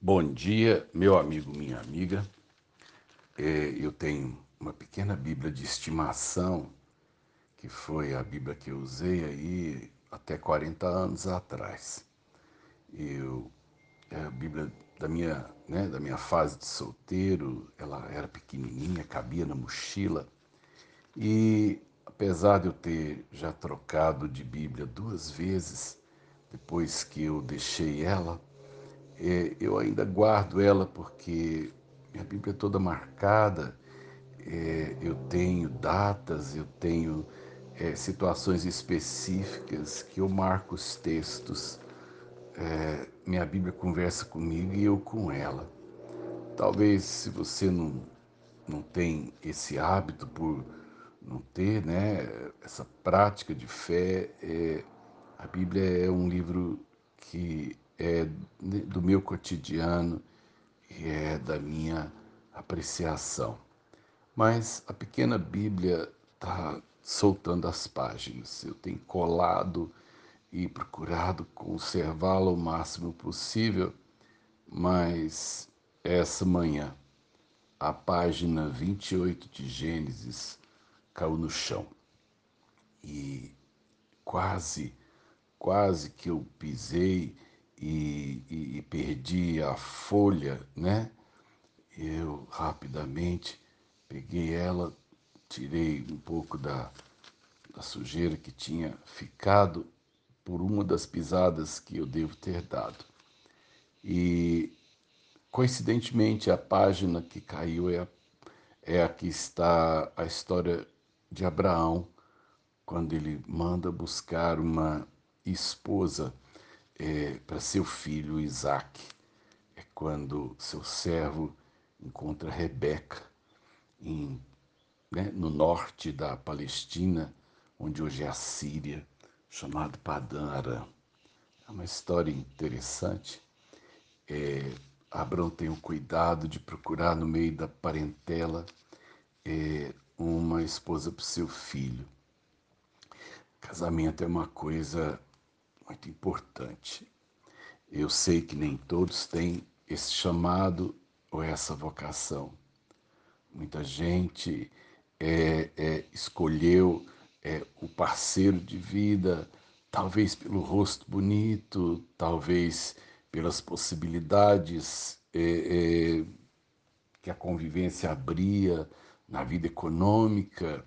Bom dia, meu amigo, minha amiga. É, eu tenho uma pequena Bíblia de estimação, que foi a Bíblia que eu usei aí até 40 anos atrás. Eu, é a Bíblia da minha, né, da minha fase de solteiro, ela era pequenininha, cabia na mochila. E apesar de eu ter já trocado de Bíblia duas vezes, depois que eu deixei ela, é, eu ainda guardo ela porque minha Bíblia é toda marcada, é, eu tenho datas, eu tenho é, situações específicas que eu marco os textos. É, minha Bíblia conversa comigo e eu com ela. Talvez se você não, não tem esse hábito por não ter né, essa prática de fé, é, a Bíblia é um livro que é do meu cotidiano e é da minha apreciação. Mas a pequena Bíblia está soltando as páginas. Eu tenho colado e procurado conservá-la o máximo possível, mas essa manhã a página 28 de Gênesis caiu no chão e quase, quase que eu pisei e, e, e perdi a folha, né? Eu rapidamente peguei ela, tirei um pouco da, da sujeira que tinha ficado por uma das pisadas que eu devo ter dado. E coincidentemente a página que caiu é a, é a que está a história de Abraão, quando ele manda buscar uma esposa é, para seu filho Isaac. É quando seu servo encontra Rebeca em, né, no norte da Palestina, onde hoje é a Síria, chamado Padan Aram. É uma história interessante. É, Abraão tem o cuidado de procurar no meio da parentela é, uma esposa para o seu filho. Casamento é uma coisa muito importante. Eu sei que nem todos têm esse chamado ou essa vocação. Muita gente é, é, escolheu é, o parceiro de vida, talvez pelo rosto bonito, talvez pelas possibilidades é, é, que a convivência abria na vida econômica.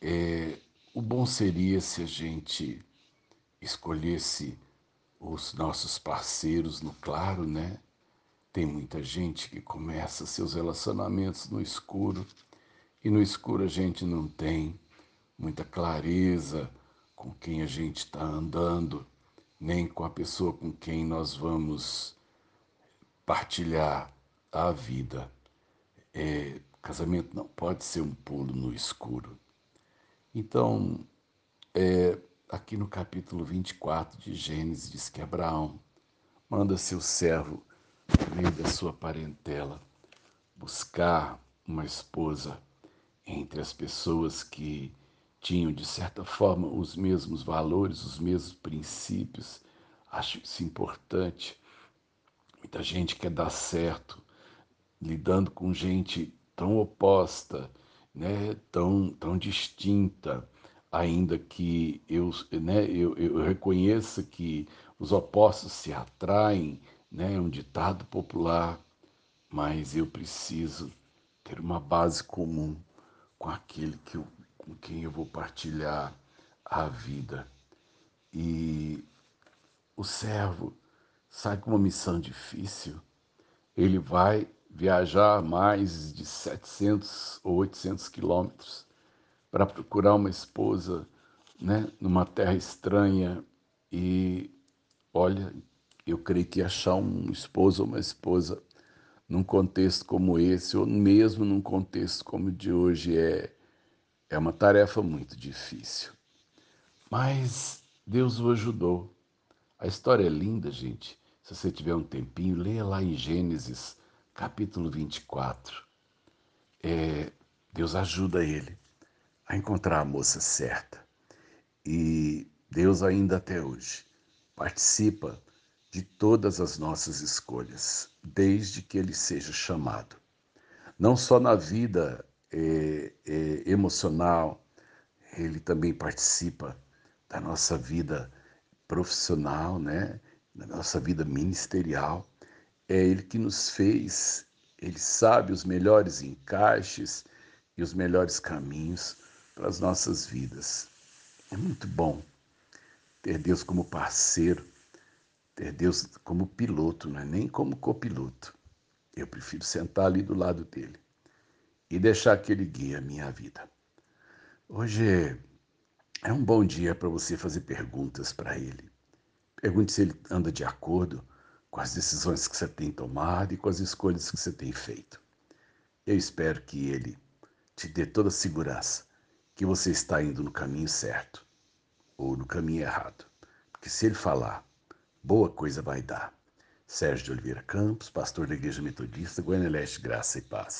É, o bom seria se a gente escolhesse os nossos parceiros no claro, né? Tem muita gente que começa seus relacionamentos no escuro e no escuro a gente não tem muita clareza com quem a gente está andando, nem com a pessoa com quem nós vamos partilhar a vida. É, casamento não pode ser um pulo no escuro. Então, é, aqui no capítulo 24 de Gênesis, diz que Abraão manda seu servo, no meio da sua parentela, buscar uma esposa entre as pessoas que tinham, de certa forma, os mesmos valores, os mesmos princípios. Acho isso importante. Muita gente quer dar certo, lidando com gente tão oposta, né, tão, tão distinta ainda que eu, né, eu, eu reconheça que os opostos se atraem, né, é um ditado popular, mas eu preciso ter uma base comum com aquele que eu, com quem eu vou partilhar a vida. E o servo sai com uma missão difícil. Ele vai viajar mais de 700 ou 800 quilômetros para procurar uma esposa né, numa terra estranha e olha, eu creio que achar um esposo ou uma esposa num contexto como esse, ou mesmo num contexto como o de hoje, é, é uma tarefa muito difícil. Mas Deus o ajudou. A história é linda, gente. Se você tiver um tempinho, leia lá em Gênesis, capítulo 24. É, Deus ajuda ele a encontrar a moça certa. E Deus ainda até hoje participa de todas as nossas escolhas. desde que ele seja chamado. Não só na vida é, é, emocional, ele também participa da nossa vida profissional, né? da nossa vida ministerial. É Ele que nos fez, Ele sabe os melhores encaixes e os melhores caminhos para as nossas vidas. É muito bom ter Deus como parceiro, ter Deus como piloto, não é nem como copiloto. Eu prefiro sentar ali do lado dele e deixar que ele guie a minha vida. Hoje é um bom dia para você fazer perguntas para ele. Pergunte se ele anda de acordo com as decisões que você tem tomado e com as escolhas que você tem feito. Eu espero que ele te dê toda a segurança que você está indo no caminho certo ou no caminho errado. Porque se ele falar, boa coisa vai dar. Sérgio de Oliveira Campos, pastor da Igreja Metodista, Goiânia Leste, Graça e Paz.